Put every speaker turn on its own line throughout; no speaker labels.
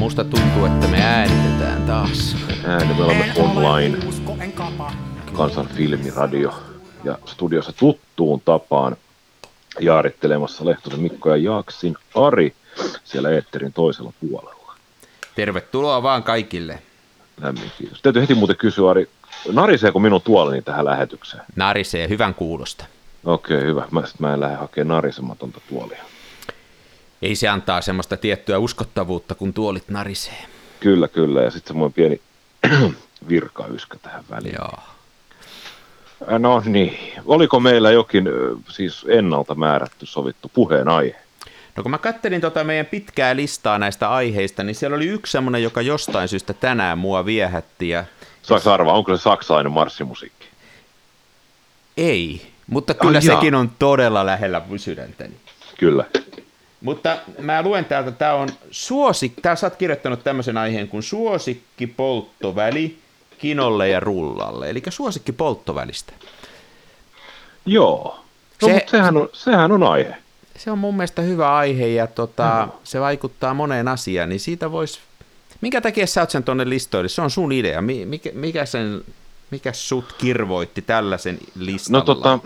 Musta tuntuu, että me äänitetään taas.
Ääni, me olemme online. Kansan filmiradio. Ja studiossa tuttuun tapaan jaarittelemassa Lehtosen Mikko ja Jaaksin Ari siellä Eetterin toisella puolella.
Tervetuloa vaan kaikille.
Lämmin kiitos. Täytyy heti muuten kysyä, Ari, nariseeko minun tuoleni tähän lähetykseen?
Narisee, hyvän kuulosta.
Okei, okay, hyvä. Mä, mä en lähde hakemaan narisematonta tuolia.
Ei se antaa semmoista tiettyä uskottavuutta, kun tuolit narisee.
Kyllä, kyllä. Ja sitten semmoinen pieni virkayskä tähän väliin.
Joo.
No niin. Oliko meillä jokin siis ennalta määrätty sovittu puheenaihe?
No kun mä kattelin tota meidän pitkää listaa näistä aiheista, niin siellä oli yksi semmoinen, joka jostain syystä tänään mua viehätti. Ja...
Saanko arvaa, onko se saksalainen marssimusiikki?
Ei, mutta kyllä oh, sekin on todella lähellä sydäntäni.
Kyllä.
Mutta mä luen täältä, tämä on suosik, tää sä oot kirjoittanut tämmöisen aiheen kuin suosikki polttoväli kinolle ja rullalle, eli suosikki polttovälistä.
Joo, no, se, mutta sehän on, sehän on aihe.
Se on mun mielestä hyvä aihe ja tota, no. se vaikuttaa moneen asiaan, niin siitä voisi... Minkä takia sä oot sen tuonne listoille? Se on sun idea. Mikä, mikä, sen, mikä sut kirvoitti tällaisen listalla?
No tota,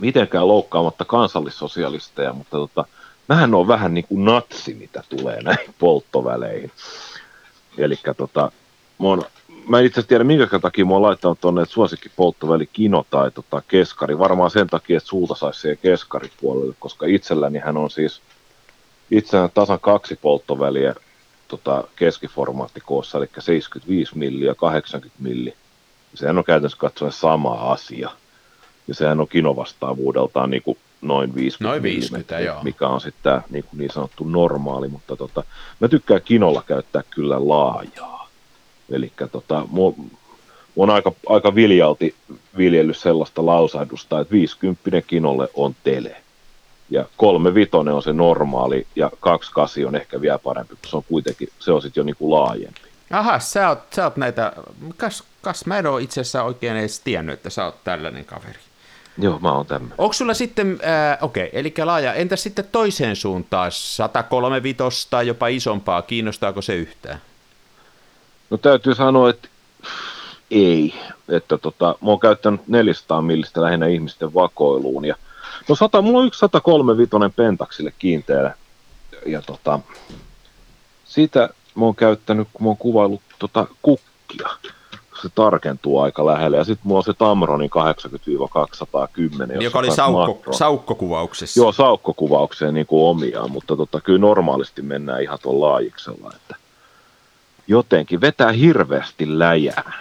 mitenkään loukkaamatta kansallissosialisteja, mutta tota, mähän on vähän niin kuin natsi, mitä tulee näihin polttoväleihin. Eli tota, mä, mä en itse tiedä, minkä takia mä oon laittanut tuonne suosikki polttoväli kino tai tota, keskari. Varmaan sen takia, että sulta saisi siihen keskaripuolelle, koska itselläni hän on siis itseään tasan kaksi polttoväliä tota, keskiformaattikoossa, eli 75 milliä ja 80 milliä. Sehän on käytännössä katsoen sama asia. Ja sehän on kinovastaavuudeltaan niin kuin noin 50,
noin 50 joo.
mikä on sitten tämä niin, niin sanottu normaali, mutta tota, mä tykkään kinolla käyttää kyllä laajaa. Eli tota, mua, on aika, aika viljalti viljellyt sellaista lausahdusta, että 50 kinolle on tele. Ja kolme vitonen on se normaali ja kaksi kasi on ehkä vielä parempi, se on kuitenkin, se on sitten jo niinku laajempi.
Aha, sä oot, sä oot näitä, kas, kas mä en ole itse asiassa oikein edes tiennyt, että sä oot tällainen kaveri.
Joo, mä oon tämmöinen.
Onko sulla sitten, äh, okei, okay, eli laaja, entä sitten toiseen suuntaan, 103 vitosta, jopa isompaa, kiinnostaako se yhtään?
No täytyy sanoa, että ei, että tota, mä oon käyttänyt 400 millistä lähinnä ihmisten vakoiluun, ja no 100, mulla on yksi 103 vitonen pentaksille kiinteänä, ja tota, sitä mä oon käyttänyt, kun mä oon kuvaillut tota kukkia, se tarkentuu aika lähelle. Ja sitten mulla on se Tamronin 80-210.
Joka oli saukko, saukkokuvauksessa.
Joo, saukkokuvaukseen niin kuin omiaan, mutta tota, kyllä normaalisti mennään ihan tuon laajiksella. Että jotenkin vetää hirveästi läjää,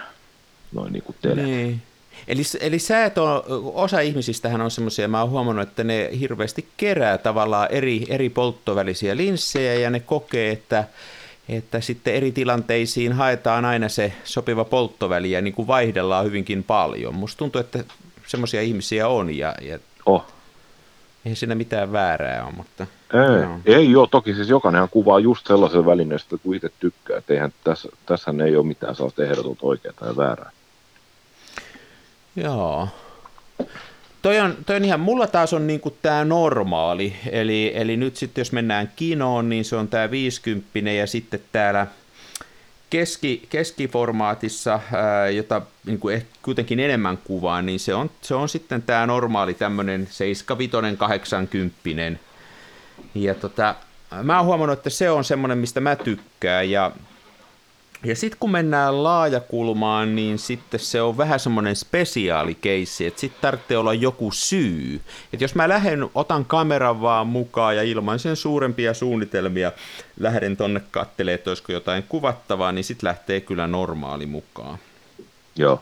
noin niin kuin
Niin. Eli, eli sä et ole, osa ihmisistähän on semmoisia, mä oon huomannut, että ne hirveästi kerää tavallaan eri, eri polttovälisiä linssejä ja ne kokee, että että sitten eri tilanteisiin haetaan aina se sopiva polttoväli ja niin kuin vaihdellaan hyvinkin paljon. Musta tuntuu, että semmoisia ihmisiä on ja, ja
oh.
eihän siinä mitään väärää ole, mutta...
Ei, no. ei ole, toki siis jokainen kuvaa just sellaisen välineestä, kun itse tykkää, että eihän tässä, tässä ei ole mitään sellaista ehdotonta oikeaa tai väärää.
Joo toi on, toi on ihan, mulla taas on niinku tämä normaali, eli, eli nyt sitten jos mennään kinoon, niin se on tämä 50 ja sitten täällä keski, keskiformaatissa, ää, jota niin kuin ehkä kuitenkin enemmän kuvaa, niin se on, se on sitten tämä normaali tämmöinen 75 80 ja tota, mä oon huomannut, että se on semmoinen, mistä mä tykkään, ja ja sitten kun mennään laajakulmaan, niin sitten se on vähän semmoinen spesiaalikeissi, että sitten tarvitsee olla joku syy. Että jos mä lähden, otan kameran vaan mukaan ja ilman sen suurempia suunnitelmia lähden tonne kattelemaan, että olisiko jotain kuvattavaa, niin sitten lähtee kyllä normaali mukaan.
Joo.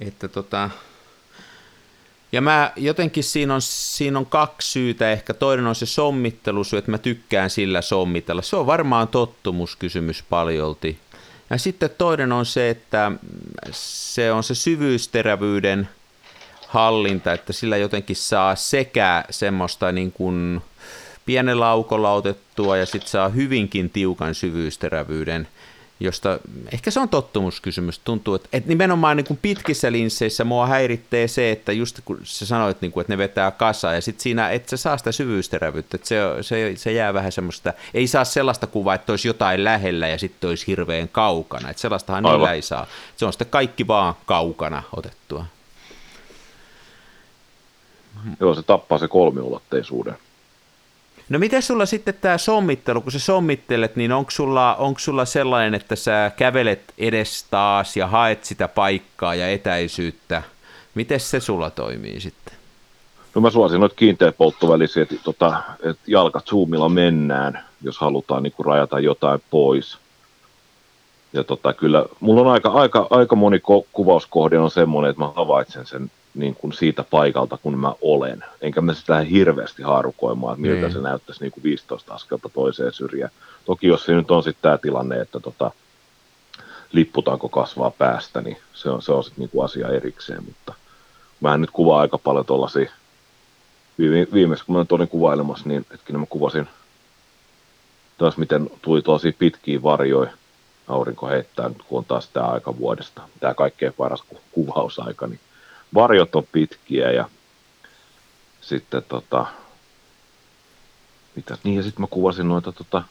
Että tota, ja mä jotenkin siinä on, siinä on kaksi syytä ehkä. Toinen on se sommittelusyy, että mä tykkään sillä sommitella. Se on varmaan tottumuskysymys paljolti. Ja sitten toinen on se, että se on se syvyysterävyyden hallinta, että sillä jotenkin saa sekä semmoista niin kuin pienellä aukolla otettua ja sitten saa hyvinkin tiukan syvyysterävyyden. Josta ehkä se on tottumuskysymys. Tuntuu, että, että nimenomaan niin kuin pitkissä linsseissä mua häiritsee se, että just kun sä sanoit, niin kuin, että ne vetää kasaan ja sitten siinä, että se saa sitä syvyysterävyyttä, että se, se, se jää vähän semmoista, ei saa sellaista kuvaa, että olisi jotain lähellä ja sitten olisi hirveän kaukana, että sellaistahan Aivan. niillä ei saa. Se on sitten kaikki vaan kaukana otettua.
Joo, se tappaa se kolmiulotteisuuden.
No miten sulla sitten tämä sommittelu, kun sä sommittelet, niin onko sulla, onko sulla sellainen, että sä kävelet edes taas ja haet sitä paikkaa ja etäisyyttä? Miten se sulla toimii sitten?
No mä suosin noita kiinteäpolttovälisiä, että, tota, että jalkat zoomilla mennään, jos halutaan niin kuin rajata jotain pois. Ja tota, kyllä, mulla on aika, aika, aika moni kuvauskohde on semmoinen, että mä havaitsen sen niin kuin siitä paikalta, kun mä olen. Enkä mä sitä hirveästi haarukoimaan, että miltä niin. se näyttäisi niin kuin 15 askelta toiseen syrjään. Toki jos se nyt on sitten tämä tilanne, että tota, lipputaanko kasvaa päästä, niin se on, se on sitten niin asia erikseen, mutta mä nyt kuvaa aika paljon tuollaisia, viime, viimeksi kun mä olin kuvailemassa, niin hetkinen mä kuvasin taas miten tuli tosi pitkiä varjoja, aurinko heittää nyt kun on taas tämä aika vuodesta, tämä kaikkein paras kuvausaika, niin varjot on pitkiä ja sitten tota, mitä, niin ja sitten mä kuvasin noita tota,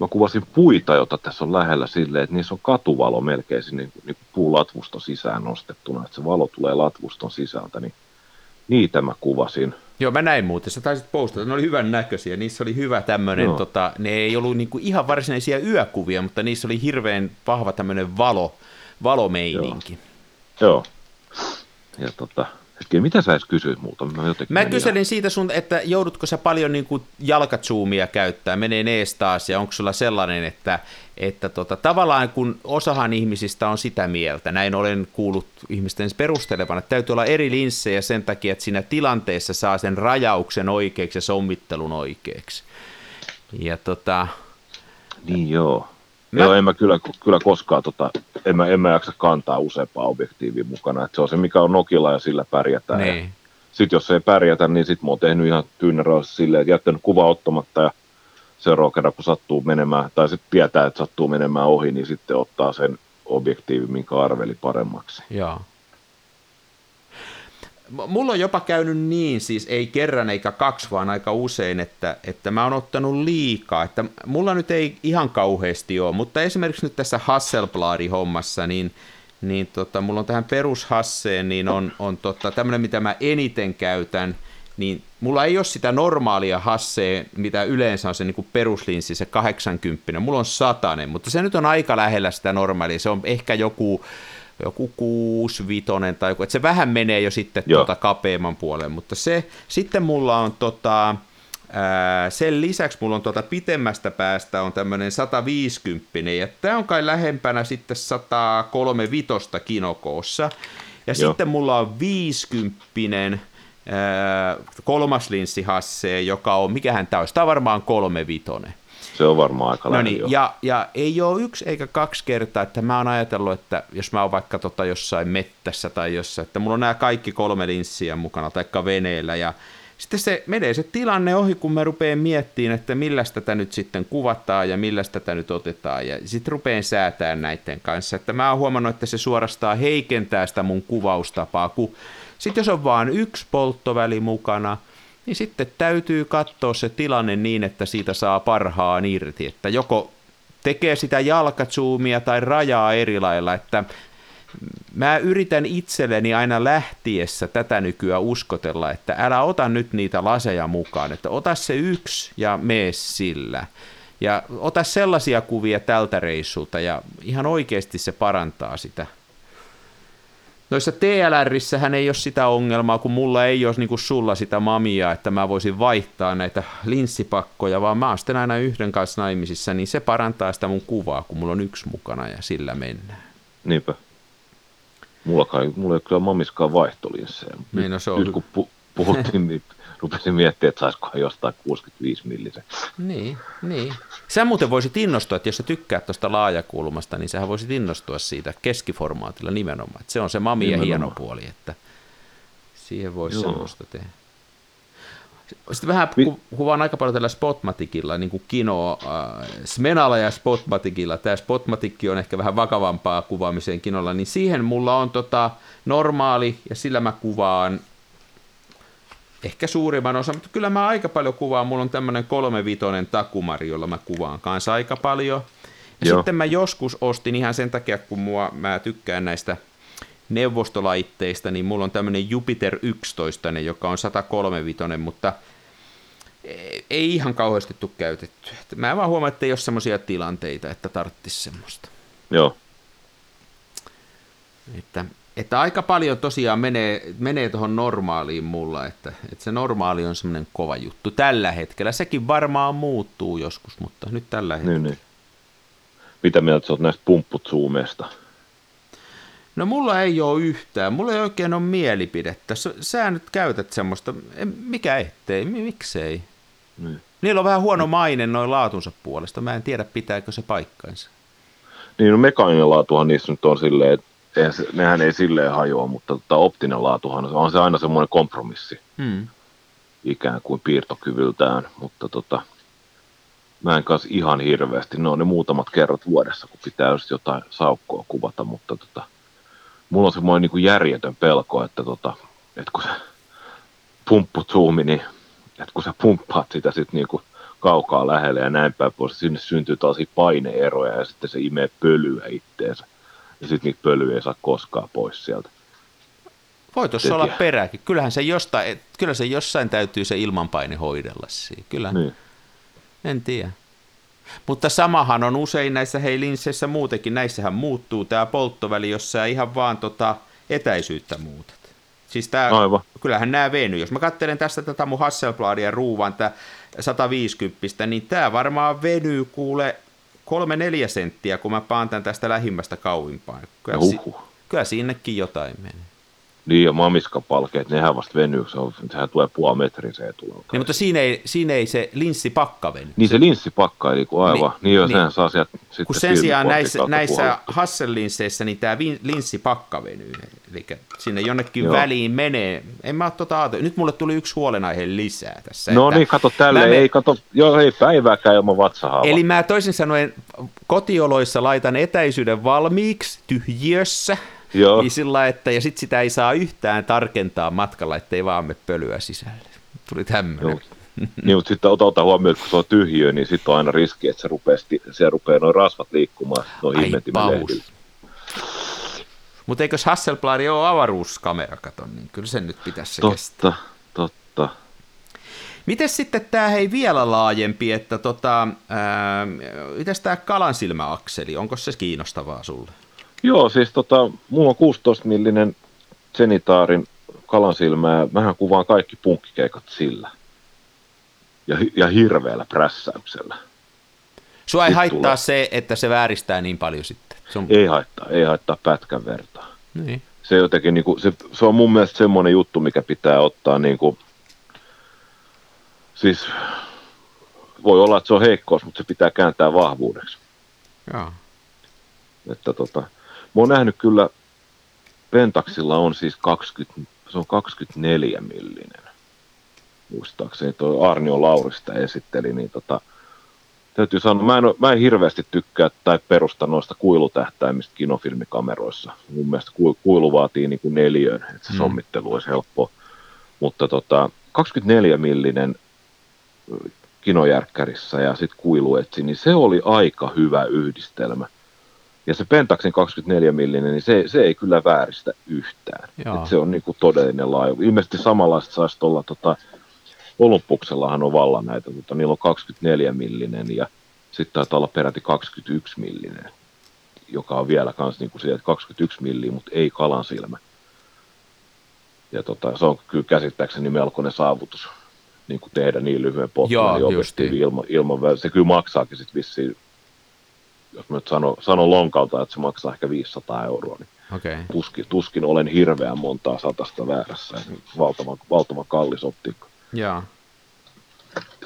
mä kuvasin puita, joita tässä on lähellä silleen, että niissä on katuvalo melkein niin, niin puulatvuston sisään nostettuna, että se valo tulee latvuston sisältä, niin niitä mä kuvasin.
Joo, mä näin muuten, sä taisit postata, ne oli hyvän näköisiä, niissä oli hyvä tämmöinen, tota, ne ei ollut niinku ihan varsinaisia yökuvia, mutta niissä oli hirveän vahva tämmöinen valo, valomeininki.
Joo. Joo. Ja tota, Hetken, mitä sä edes kysyit multa?
Mä, mä kyselin ihan... siitä sun, että joudutko sä paljon niin kuin jalkatsuumia käyttää, menee ees taas, ja onko sulla sellainen, että, että tota, tavallaan kun osahan ihmisistä on sitä mieltä, näin olen kuullut ihmisten perustelevan, että täytyy olla eri linssejä sen takia, että siinä tilanteessa saa sen rajauksen oikeaksi ja sommittelun oikeaksi. Ja tota...
Niin joo. Mä... Joo, en mä kyllä, kyllä koskaan, tota, en, mä, en mä jaksa kantaa useampaa objektiivia mukana. Et se on se, mikä on Nokilla ja sillä pärjätään. Niin. Sitten jos ei pärjätä, niin sitten mä oon tehnyt ihan tyynärauhassa silleen, että jättänyt kuva ottamatta ja seuraava kerran, kun sattuu menemään, tai sitten tietää, että sattuu menemään ohi, niin sitten ottaa sen objektiivi, minkä arveli paremmaksi.
Joo. Mulla on jopa käynyt niin, siis ei kerran eikä kaksi, vaan aika usein, että, että mä oon ottanut liikaa. Että mulla nyt ei ihan kauheasti ole, mutta esimerkiksi nyt tässä Hasselbladi-hommassa, niin, niin tota, mulla on tähän perushasseen, niin on, on tota, tämmöinen, mitä mä eniten käytän, niin mulla ei ole sitä normaalia hassea, mitä yleensä on se niin peruslinssi, se 80. Mulla on satanen, mutta se nyt on aika lähellä sitä normaalia. Se on ehkä joku joku kuusvitonen tai joku, että se vähän menee jo sitten tuota kapeamman puolen, mutta se, sitten mulla on tota, ää, sen lisäksi mulla on tuota pitemmästä päästä on tämmöinen 150, ja tämä on kai lähempänä sitten 135 kinokoossa, ja Joo. sitten mulla on 50 kolmas linssi Hasse, joka on, mikähän tämä olisi, tämä on varmaan kolme vitonen.
Se on varmaan aika
no niin, ja, ja ei ole yksi eikä kaksi kertaa, että mä oon ajatellut, että jos mä oon vaikka tota jossain mettässä tai jossain, että mulla on nämä kaikki kolme linssiä mukana, taikka veneellä, ja sitten se menee se tilanne ohi, kun mä rupeen miettimään, että millä tätä nyt sitten kuvataan ja millä tätä nyt otetaan, ja sitten rupeen säätää näiden kanssa, että mä oon huomannut, että se suorastaan heikentää sitä mun kuvaustapaa, kun sitten jos on vaan yksi polttoväli mukana, niin sitten täytyy katsoa se tilanne niin, että siitä saa parhaan irti, että joko tekee sitä jalkatsuumia tai rajaa eri lailla, että mä yritän itselleni aina lähtiessä tätä nykyään uskotella, että älä ota nyt niitä laseja mukaan, että ota se yksi ja mee sillä. Ja ota sellaisia kuvia tältä reissulta ja ihan oikeasti se parantaa sitä Noissa TLRissähän ei ole sitä ongelmaa, kun mulla ei ole niin kuin sulla sitä mamia, että mä voisin vaihtaa näitä linssipakkoja, vaan mä oon sitten aina yhden kanssa naimisissa, niin se parantaa sitä mun kuvaa, kun mulla on yksi mukana ja sillä mennään.
Niinpä. Mulla, kai, mulla ei ole kyllä mamiskaan vaihtolinssejä. Niin, no se on nyt, kun pu- puhuttiin, niin rupesin miettimään, että saisikohan jostain 65 millisen.
Niin, niin. Sä muuten voisit innostua, että jos sä tykkäät tuosta laajakulmasta, niin sähän voisit innostua siitä keskiformaatilla nimenomaan. Että se on se mami ja hieno puoli, että siihen voisi semmoista tehdä. Sitten vähän ku, kuvaan aika paljon tällä Spotmaticilla, niin kuin Kino, äh, Smenalla ja Spotmaticilla. Tämä Spotmatikki on ehkä vähän vakavampaa kuvaamiseen Kinolla, niin siihen mulla on tota normaali, ja sillä mä kuvaan ehkä suurimman osan, mutta kyllä mä aika paljon kuvaan. Mulla on tämmöinen kolmevitonen takumari, jolla mä kuvaan kanssa aika paljon. Ja Joo. sitten mä joskus ostin ihan sen takia, kun mua, mä tykkään näistä neuvostolaitteista, niin mulla on tämmöinen Jupiter 11, joka on 135, mutta ei ihan kauheasti tule käytetty. Mä vaan huomaan, että ei ole semmoisia tilanteita, että tarttisi semmoista.
Joo.
Että, että aika paljon tosiaan menee, menee tuohon normaaliin mulla, että, että se normaali on semmoinen kova juttu tällä hetkellä. Sekin varmaan muuttuu joskus, mutta nyt tällä niin, hetkellä. Niin, niin.
Mitä mieltä sä oot näistä pumpputsuumeista?
No mulla ei ole yhtään, mulla ei oikein ole mielipidettä. Sä nyt käytät semmoista, mikä ettei, miksei? Niin. Niillä on vähän huono maine noin laatunsa puolesta, mä en tiedä pitääkö se paikkaansa.
Niin, no mekaaninen laatuhan niissä nyt on silleen, että se, nehän ei silleen hajoa, mutta tota, optinen laatuhan on se aina semmoinen kompromissi. Hmm. Ikään kuin piirtokyvyltään, mutta tota, mä en kanssa ihan hirveästi, ne on ne muutamat kerrat vuodessa, kun pitää just jotain saukkoa kuvata, mutta tota, mulla on semmoinen niin kuin järjetön pelko, että, tota, että kun se pumpputuumi, niin että kun sä pumppaat sitä sitten niin kuin kaukaa lähelle ja näin päin pois, sinne syntyy tällaisia paineeroja ja sitten se imee pölyä itteensä. Ja sitten niitä pölyjä ei saa koskaan pois sieltä.
Voi tuossa olla peräkin. Kyllähän se, jostain, kyllä se jossain täytyy se ilmanpaine hoidella siinä. Kyllä. Niin. En tiedä. Mutta samahan on usein näissä hei linsseissä muutenkin. Näissähän muuttuu tämä polttoväli, jos sä ihan vaan tota etäisyyttä muutat. Siis tää, Aivan. kyllähän nämä venyy. Jos mä katselen tästä tätä mun Hasselbladia ruuvan, tämä 150, niin tämä varmaan venyy kuule kolme neljä senttiä, kun mä paan tämän tästä lähimmästä kauimpaan. Kyllä, si- kyllä sinnekin jotain menee.
Niin, ja mamiskapalkeet, nehän vasta venyy, se on, sehän tulee puoli metrin se etulo.
Niin, mutta siinä ei, siinä ei se linssipakka veny.
Niin se linssipakka, eli kun aivan, niin, niin, jo, niin. saa sieltä sitten
Kun sen sijaan näissä, näissä Hassellinsseissä, niin tämä linssipakka venyy, eli sinne jonnekin Joo. väliin menee. En mä ole tota ajatellut. Nyt mulle tuli yksi huolenaihe lisää tässä.
No niin, kato tälle, me... ei kato, joo, ei päivääkään ilman vatsahaavaa.
Eli mä toisin sanoen kotioloissa laitan etäisyyden valmiiksi tyhjiössä, Joo. Niin sillä, että, ja sitten sitä ei saa yhtään tarkentaa matkalla, ettei vaan me pölyä sisälle. Tuli tämmöinen.
niin, mutta sitten ota, ota huomioon, että kun se on tyhjö, niin sitten on aina riski, että se rupeaa, se rupeaa noin rasvat liikkumaan noin himmentimeen
Mutta eikös Hasselblad ole avaruuskamera, katon, niin kyllä sen nyt pitäisi se
totta,
kestää.
Totta,
Miten sitten tämä hei vielä laajempi, että tota, mitäs tämä kalansilmäakseli, onko se kiinnostavaa sulle?
Joo, siis tota, mulla on 16 millinen Zenitaarin kalansilmää. Mähän kuvaan kaikki punkkikeikat sillä. Ja, ja hirveällä prässäyksellä.
Sua ei Sitten haittaa tulee. se, että se vääristää niin paljon sitten?
on... Ei haittaa, ei haittaa pätkän vertaa. Niin. Se, jotenkin, niin kuin, se, se on mun mielestä semmoinen juttu, mikä pitää ottaa niin kuin, siis voi olla, että se on heikkous, mutta se pitää kääntää vahvuudeksi.
Joo.
Että tota, Mä oon nähnyt kyllä, Pentaxilla on siis 20, se on 24 millinen. Muistaakseni tuo Arnio Laurista esitteli, niin tota, täytyy sanoa, mä en, mä en hirveästi tykkää tai perusta noista kuilutähtäimistä kinofilmikameroissa. Mun mielestä kuilu vaatii niin kuin neljön, että se mm. sommittelu olisi helppoa. Mutta tota, 24 millinen kinojärkkärissä ja sitten kuiluetsi, niin se oli aika hyvä yhdistelmä. Ja se Pentaxin 24 millinen, niin se, se ei kyllä vääristä yhtään. Et se on niinku todellinen laaja. Ilmeisesti samanlaista saisi tuolla tota, Olympuksellahan on vallan näitä, mutta niillä on 24 millinen ja sitten taitaa olla peräti 21 millinen, joka on vielä kans niinku sieltä 21 milliä, mutta ei kalan silmä. Ja tota, se on kyllä käsittääkseni melkoinen saavutus niin kuin tehdä niin lyhyen
potkuun
ilman, ilman, se kyllä maksaakin sitten vissiin jos mä nyt sanon, sanon lonkalta, että se maksaa ehkä 500 euroa, niin okay. tuskin, tuskin olen hirveän montaa satasta väärässä. Valtavan, valtavan kallis optiikka.
Jaa.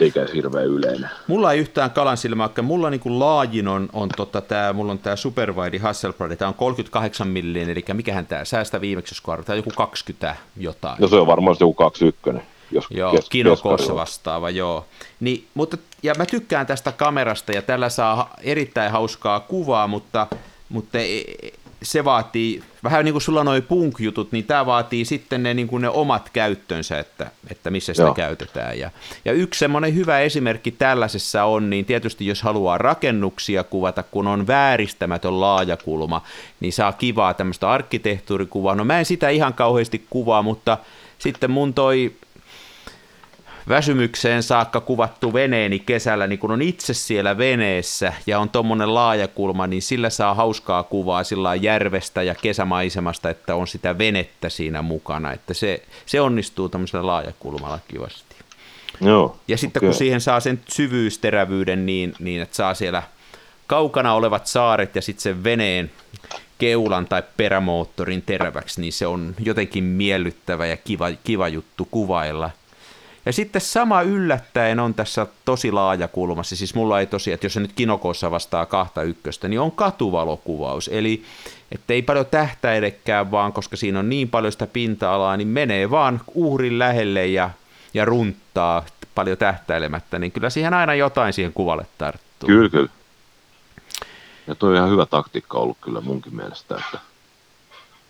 Eikä hirveän yleinen.
Mulla ei yhtään kalan silmäakka. Mulla niin kuin laajin on, on tota tää, mulla on tämä Superwide Hasselblad, tämä on 38 millin, eli mikähän tämä, säästä viimeksi jos Tämä on joku 20 jotain.
No se on varmaan joku 21. jos
Joo,
kes-
kinokoossa vastaava, joo. Niin, mutta, ja mä tykkään tästä kamerasta ja tällä saa erittäin hauskaa kuvaa, mutta, mutta e- e- se vaatii, vähän niin kuin sulla noi punk-jutut, niin tämä vaatii sitten ne, niin kuin ne omat käyttönsä, että, että missä sitä
Joo.
käytetään. Ja, ja yksi semmoinen hyvä esimerkki tällaisessa on, niin tietysti jos haluaa rakennuksia kuvata, kun on vääristämätön laajakulma, niin saa kivaa tämmöistä arkkitehtuurikuvaa. No mä en sitä ihan kauheasti kuvaa, mutta sitten mun toi väsymykseen saakka kuvattu veneeni kesällä, niin kun on itse siellä veneessä ja on tuommoinen laajakulma, niin sillä saa hauskaa kuvaa sillä järvestä ja kesämaisemasta, että on sitä venettä siinä mukana, että se, se onnistuu tämmöisellä laajakulmalla kivasti.
Joo,
Ja sitten
okei.
kun siihen saa sen syvyysterävyyden niin, niin, että saa siellä kaukana olevat saaret ja sitten sen veneen keulan tai perämoottorin teräväksi, niin se on jotenkin miellyttävä ja kiva, kiva juttu kuvailla. Ja sitten sama yllättäen on tässä tosi laajakulmassa, siis mulla ei tosiaan, että jos se nyt kinokossa vastaa kahta ykköstä, niin on katuvalokuvaus, eli että ei paljon tähtäidekään vaan, koska siinä on niin paljon sitä pinta-alaa, niin menee vaan uhrin lähelle ja, ja runttaa paljon tähtäilemättä, niin kyllä siihen aina jotain siihen kuvalle tarttuu.
Kyllä, kyllä. Ja toi on ihan hyvä taktiikka ollut kyllä munkin mielestä, että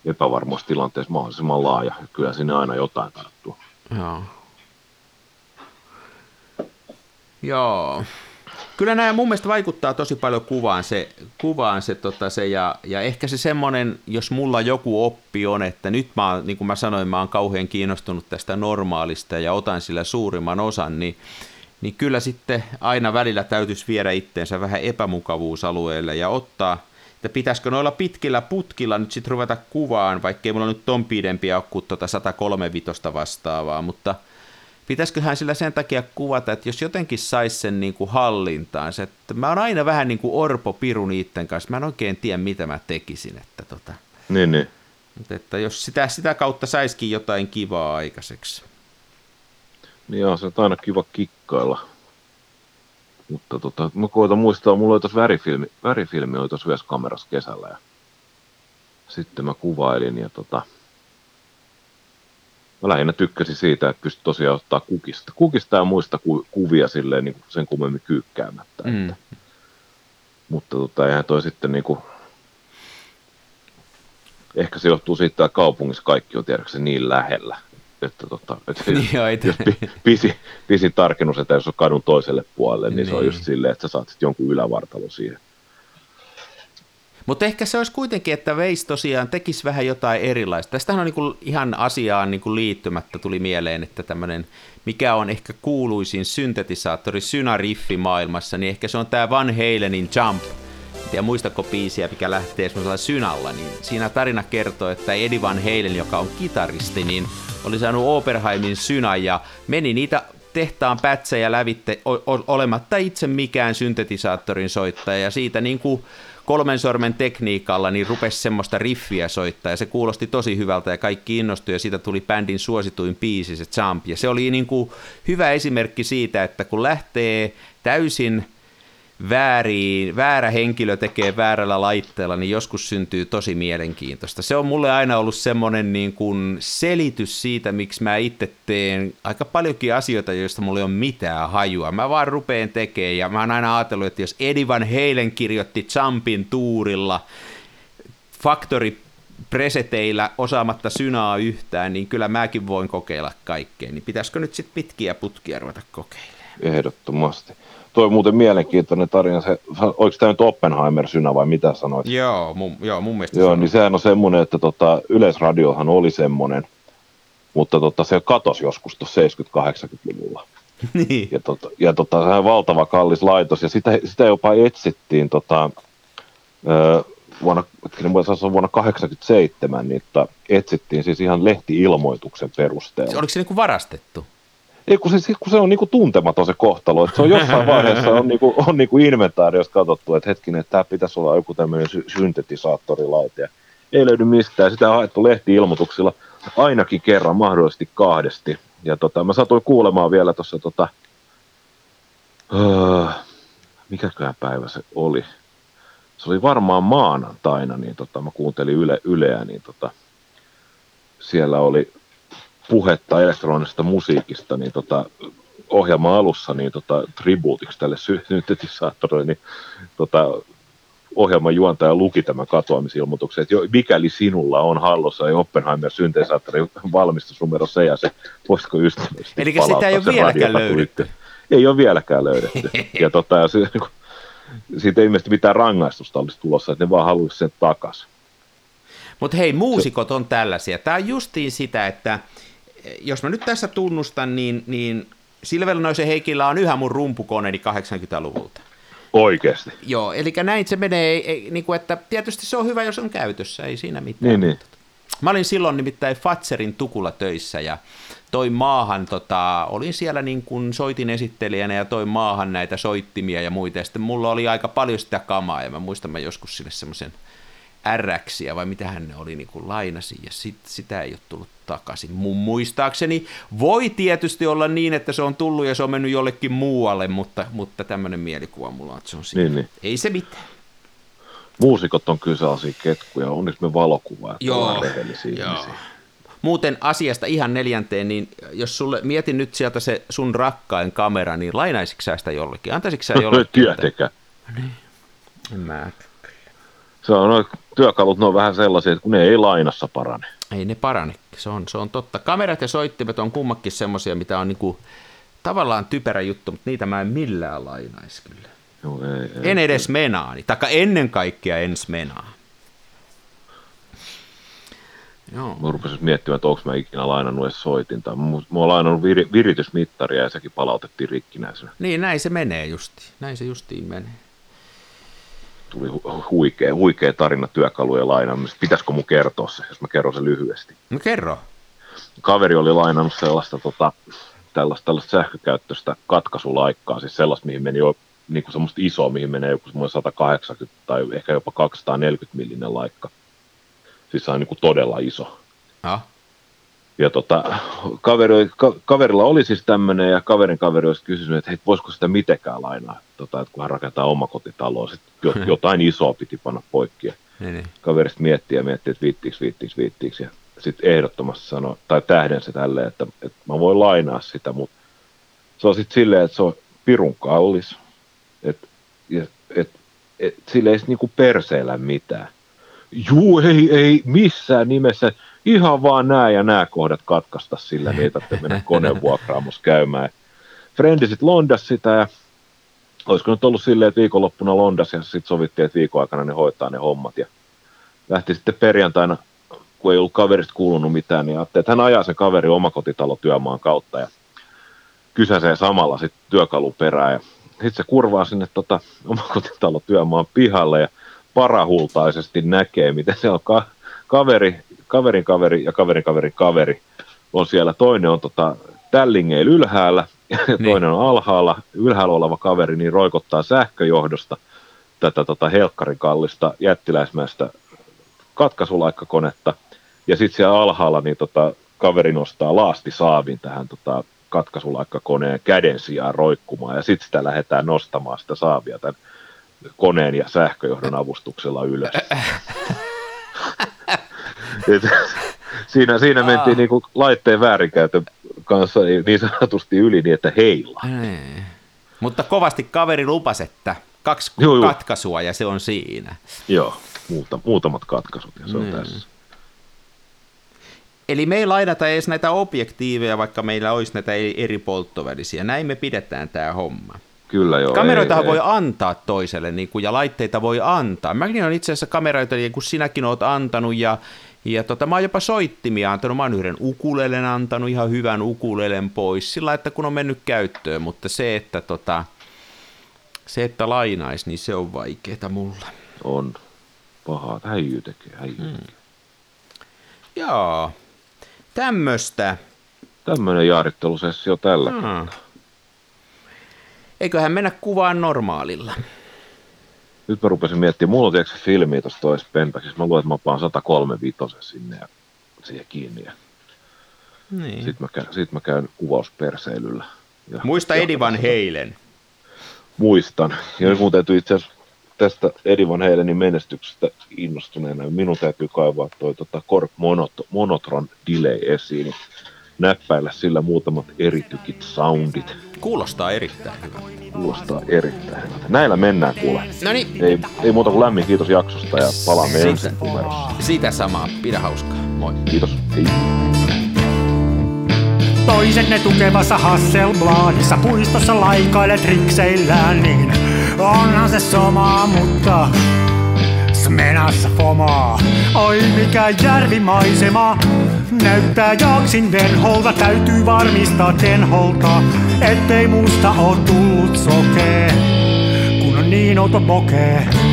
epävarmoissa tilanteissa mahdollisimman laaja. Ja kyllä sinne aina jotain tarttuu.
Joo. Joo. Kyllä nämä mun mielestä vaikuttaa tosi paljon kuvaan se, kuvaan se, tota se ja, ja, ehkä se semmoinen, jos mulla joku oppi on, että nyt mä, niin kuin mä sanoin, mä oon kauhean kiinnostunut tästä normaalista ja otan sillä suurimman osan, niin, niin kyllä sitten aina välillä täytyisi viedä itteensä vähän epämukavuusalueelle ja ottaa, että pitäisikö noilla pitkillä putkilla nyt sitten ruveta kuvaan, vaikkei mulla nyt ton pidempiä ole kuin tuota 135 vastaavaa, mutta pitäisiköhän sillä sen takia kuvata, että jos jotenkin saisi sen niin kuin hallintaan, se, että mä oon aina vähän niin kuin orpo piru niiden kanssa, mä en oikein tiedä mitä mä tekisin, että, tota,
Niin, niin.
mutta että jos sitä, sitä kautta saisikin jotain kivaa aikaiseksi.
Niin on se nyt aina kiva kikkailla. Mutta tota, mä koitan muistaa, mulla oli tuossa värifilmi, värifilmi oli tuossa kamerassa kesällä ja sitten mä kuvailin ja tota, mä lähinnä tykkäsin siitä, että pystyi tosiaan ottaa kukista, kukista ja muista ku, kuvia silleen niin sen kummemmin kyykkäämättä.
Mm.
Että, mutta tota, eihän toi sitten niin kuin, ehkä se johtuu siitä, että kaupungissa kaikki on tiedätkö niin lähellä, että, tota, että
Niin
jos pi, pisi, pisi tarkennus, että jos on kadun toiselle puolelle, niin, niin. se on
Niin.
just silleen, että sä saat sitten jonkun ylävartalon siihen.
Mutta ehkä se olisi kuitenkin, että Veis tosiaan tekisi vähän jotain erilaista. Tästähän on niinku ihan asiaan niinku liittymättä tuli mieleen, että tämmöinen, mikä on ehkä kuuluisin syntetisaattori synariffi maailmassa, niin ehkä se on tämä Van Halenin Jump. Ja muistako biisiä, mikä lähtee semmoisella synalla, niin siinä tarina kertoo, että Eddie Van Halen, joka on kitaristi, niin oli saanut Oberheimin synan ja meni niitä tehtaan pätsejä lävitte o- o- olematta itse mikään syntetisaattorin soittaja ja siitä niin kuin kolmen sormen tekniikalla niin rupesi semmoista riffiä soittaa. Ja se kuulosti tosi hyvältä ja kaikki innostui ja siitä tuli bändin suosituin biisi se Jump. Ja se oli niin kuin hyvä esimerkki siitä, että kun lähtee täysin vääriin, väärä henkilö tekee väärällä laitteella, niin joskus syntyy tosi mielenkiintoista. Se on mulle aina ollut semmoinen niin kuin selitys siitä, miksi mä itse teen aika paljonkin asioita, joista mulla ei ole mitään hajua. Mä vaan rupeen tekemään ja mä oon aina ajatellut, että jos Eddie Van Halen kirjoitti Jumpin tuurilla Factory preseteillä osaamatta synaa yhtään, niin kyllä mäkin voin kokeilla kaikkea. Niin pitäisikö nyt sitten pitkiä putkia ruveta kokeilemaan?
Ehdottomasti. Toi on muuten mielenkiintoinen tarina. Se, oliko tämä nyt Oppenheimer-synä vai mitä sanoit?
Joo, mun, joo, mun mielestä
Joo,
se on.
niin sehän on semmoinen, että tota, Yleisradiohan oli semmoinen, mutta tota, se katosi joskus tuossa 70-80-luvulla.
niin.
Ja, tota, ja tota, sehän on valtava kallis laitos, ja sitä, sitä jopa etsittiin tota, ö, vuonna, vuonna 87, niin tota, etsittiin siis ihan lehti-ilmoituksen perusteella.
Oliko se niinku varastettu?
Ei, kun se, kun se on niinku tuntematon se kohtalo, että se on jossain vaiheessa on, niinku, on niinku inventaariossa katsottu, että hetkinen, että tämä pitäisi olla joku tämmöinen sy- syntetisaattorilaite. Ei löydy mistään, sitä on haettu lehti-ilmoituksilla ainakin kerran, mahdollisesti kahdesti. Ja tota, mä satuin kuulemaan vielä tuossa, tota, öö, mikäkään päivä se oli. Se oli varmaan maanantaina, niin tota, mä kuuntelin yle, Yleä, niin tota, siellä oli puhetta elektronisesta musiikista, niin tota, ohjelman alussa niin tota, tribuutiksi tälle syntetisaattorille, niin tota, ohjelman juontaja luki tämän katoamisilmoituksen, että jo, mikäli sinulla on hallussa ja Oppenheimer syntesaattori valmistusnumero se ja se, voisitko ystävällisesti
Eli sitä ei ole vieläkään löydetty.
Ei ole vieläkään löydetty. ja tota, ja se, siitä ei ilmeisesti mitään rangaistusta olisi tulossa, että ne vaan haluaisi sen takaisin.
Mutta hei, muusikot on tällaisia. Tämä on justiin sitä, että jos mä nyt tässä tunnustan, niin, niin Silvernoisen Heikillä on yhä mun rumpukoneeni 80-luvulta.
Oikeasti.
Joo, eli näin se menee, ei, niin kuin, että tietysti se on hyvä, jos on käytössä, ei siinä mitään.
Niin, niin.
Mä olin silloin nimittäin Fatserin tukulla töissä ja toi maahan, tota, olin siellä niin kuin soitin esittelijänä ja toi maahan näitä soittimia ja muita. Ja sitten mulla oli aika paljon sitä kamaa ja mä muistan mä joskus sille semmoisen RXiä vai mitähän ne oli niin kuin lainasi ja sit, sitä ei ole tullut takaisin. Mun muistaakseni voi tietysti olla niin, että se on tullut ja se on mennyt jollekin muualle, mutta, mutta tämmöinen mielikuva mulla on, että se on siinä.
Niin, niin.
Ei se mitään.
Muusikot on kyllä sellaisia ketkuja, onneksi me valokuvaa, että
Joo,
rehellisiä
joo.
ihmisiä.
Muuten asiasta ihan neljänteen, niin jos sulle, mietin nyt sieltä se sun rakkain kamera, niin lainaisitko sä sitä jollekin? Antaisitko sä jollekin?
Tietenkään.
En mä.
Se on, noin työkalut ne on vähän sellaisia, että kun ne ei lainassa parane.
Ei ne parane, se on, se on totta. Kamerat ja soittimet on kummakin semmoisia, mitä on niinku, tavallaan typerä juttu, mutta niitä mä en millään lainaisi kyllä.
Joo, ei, ei.
En edes menaani, taikka ennen kaikkea ens menaa. Joo.
Mä rupesin miettimään, että onko mä ikinä lainannut edes soitinta. Mä oon lainannut vir, viritysmittaria ja sekin palautettiin rikkinäisenä.
Niin, näin se menee justi. Näin se justiin menee.
Tuli hu- huikea, huikea tarina työkalujen lainaamista. Pitäisikö mun kertoa se, jos mä kerron sen lyhyesti?
No kerro.
Kaveri oli lainannut sellaista tota, tällaista, tällaista sähkökäyttöistä katkaisulaikkaa, siis sellaista, mihin meni jo niin kuin semmoista isoa, mihin menee joku semmoinen 180 tai ehkä jopa 240 millinen laikka. Siis se on niin kuin todella iso.
Ja.
Ja tota, kaveri, ka, kaverilla oli siis tämmöinen, ja kaverin kaveri olisi kysynyt, että hei, voisiko sitä mitenkään lainaa, tota, että kun hän rakentaa omakotitaloa, sit jo, jotain isoa piti panna poikki. Ja
Niin, niin.
kaverista miettii ja miettii, että viittiiks, viittiiks, viittiiks, ja sitten ehdottomasti sanoi, tai tähden se tälleen, että, että mä voin lainaa sitä, mutta se on sitten silleen, että se on pirun kallis, että et, et, et, sille ei niinku perseellä mitään. Juu, ei, ei missään nimessä, ihan vaan nämä ja nämä kohdat katkaista sillä, niin ei tarvitse mennä konevuokraamossa käymään. Frendi sitten londas sitä ja olisiko nyt ollut silleen, että viikonloppuna londas ja sitten sovittiin, että viikon aikana ne hoitaa ne hommat ja lähti sitten perjantaina, kun ei ollut kaverista kuulunut mitään, niin ajattelin, että hän ajaa sen kaveri omakotitalotyömaan kautta ja kysäsee samalla sitten työkalun perään ja sitten se kurvaa sinne tota, omakotitalotyömaan pihalle ja parahultaisesti näkee, miten se on ka- kaveri, kaverin kaveri ja kaverin kaverin kaveri on siellä. Toinen on tota, tällingeillä ylhäällä ja toinen on alhaalla. Ylhäällä oleva kaveri niin roikottaa sähköjohdosta tätä tota, helkkarin kallista jättiläismäistä katkaisulaikkakonetta. Ja sitten siellä alhaalla niin tota, kaveri nostaa laastisaavin tähän tota, katkaisulaikkakoneen käden sijaan roikkumaan. Ja sitten sitä lähdetään nostamaan sitä saavia tämän koneen ja sähköjohdon avustuksella ylös. Et, siinä, siinä mentiin niinku laitteen väärinkäytön kanssa niin sanotusti yli niin, että heila.
Niin. Mutta kovasti kaveri lupasi, että kaksi
Joo, joo.
katkaisua ja se on siinä.
Joo, muuta, muutamat katkaisut ja se on
Niin.
tässä.
Eli me ei lainata edes näitä objektiiveja, vaikka meillä olisi näitä eri polttovälisiä. Näin me pidetään tämä homma.
Kyllä joo.
Kameroitahan
ei,
voi
ei.
antaa toiselle niin kuin, ja laitteita voi antaa. Mäkin on itse asiassa kameroita, niin kuin sinäkin oot antanut, ja, ja tota, mä oon jopa soittimia antanut. Mä oon yhden ukulelen antanut, ihan hyvän ukulelen pois, sillä että kun on mennyt käyttöön, mutta se, että, tota, se, että lainais, niin se on vaikeeta mulla.
On. Pahaa. Häijy tekee, häijy
Hmm.
tekee.
Joo, tämmöstä.
Tämmöinen jaarittelusessio tällä.
Hmm. Eiköhän mennä kuvaan normaalilla.
Nyt mä rupesin miettimään, mulla on tietysti filmi tuossa toisessa pentaksissa. Mä luulen, että mä paan 135 sinne ja siihen kiinni. Ja
Niin.
sit, mä käyn, sit mä käyn kuvausperseilyllä. Ja
Muista Edi Van Heilen.
Muistan. Ja mun täytyy itse asiassa tästä Eddie Van Halenin menestyksestä innostuneena, minun täytyy kaivaa toi tota Monot- Monotron Delay esiin. näppäillä sillä muutamat eritykit soundit.
Kuulostaa erittäin hyvä.
Kuulostaa erittäin hyvältä. Näillä mennään kuule.
No niin.
Ei, ei muuta kuin lämmin kiitos jaksosta ja palaamme
Siitä-
ensi numerossa.
Sitä samaa. Pidä hauskaa. Moi.
Kiitos. Hei.
Toisenne tukevassa Hasselbladissa puistossa laikailet rikseillään, niin onhan se sama, mutta smenassa fomaa. Oi mikä järvimaisema, näyttää jaksin venholta, täytyy varmistaa tenholta, ettei musta oo tullut sokee, kun on niin outo pokee.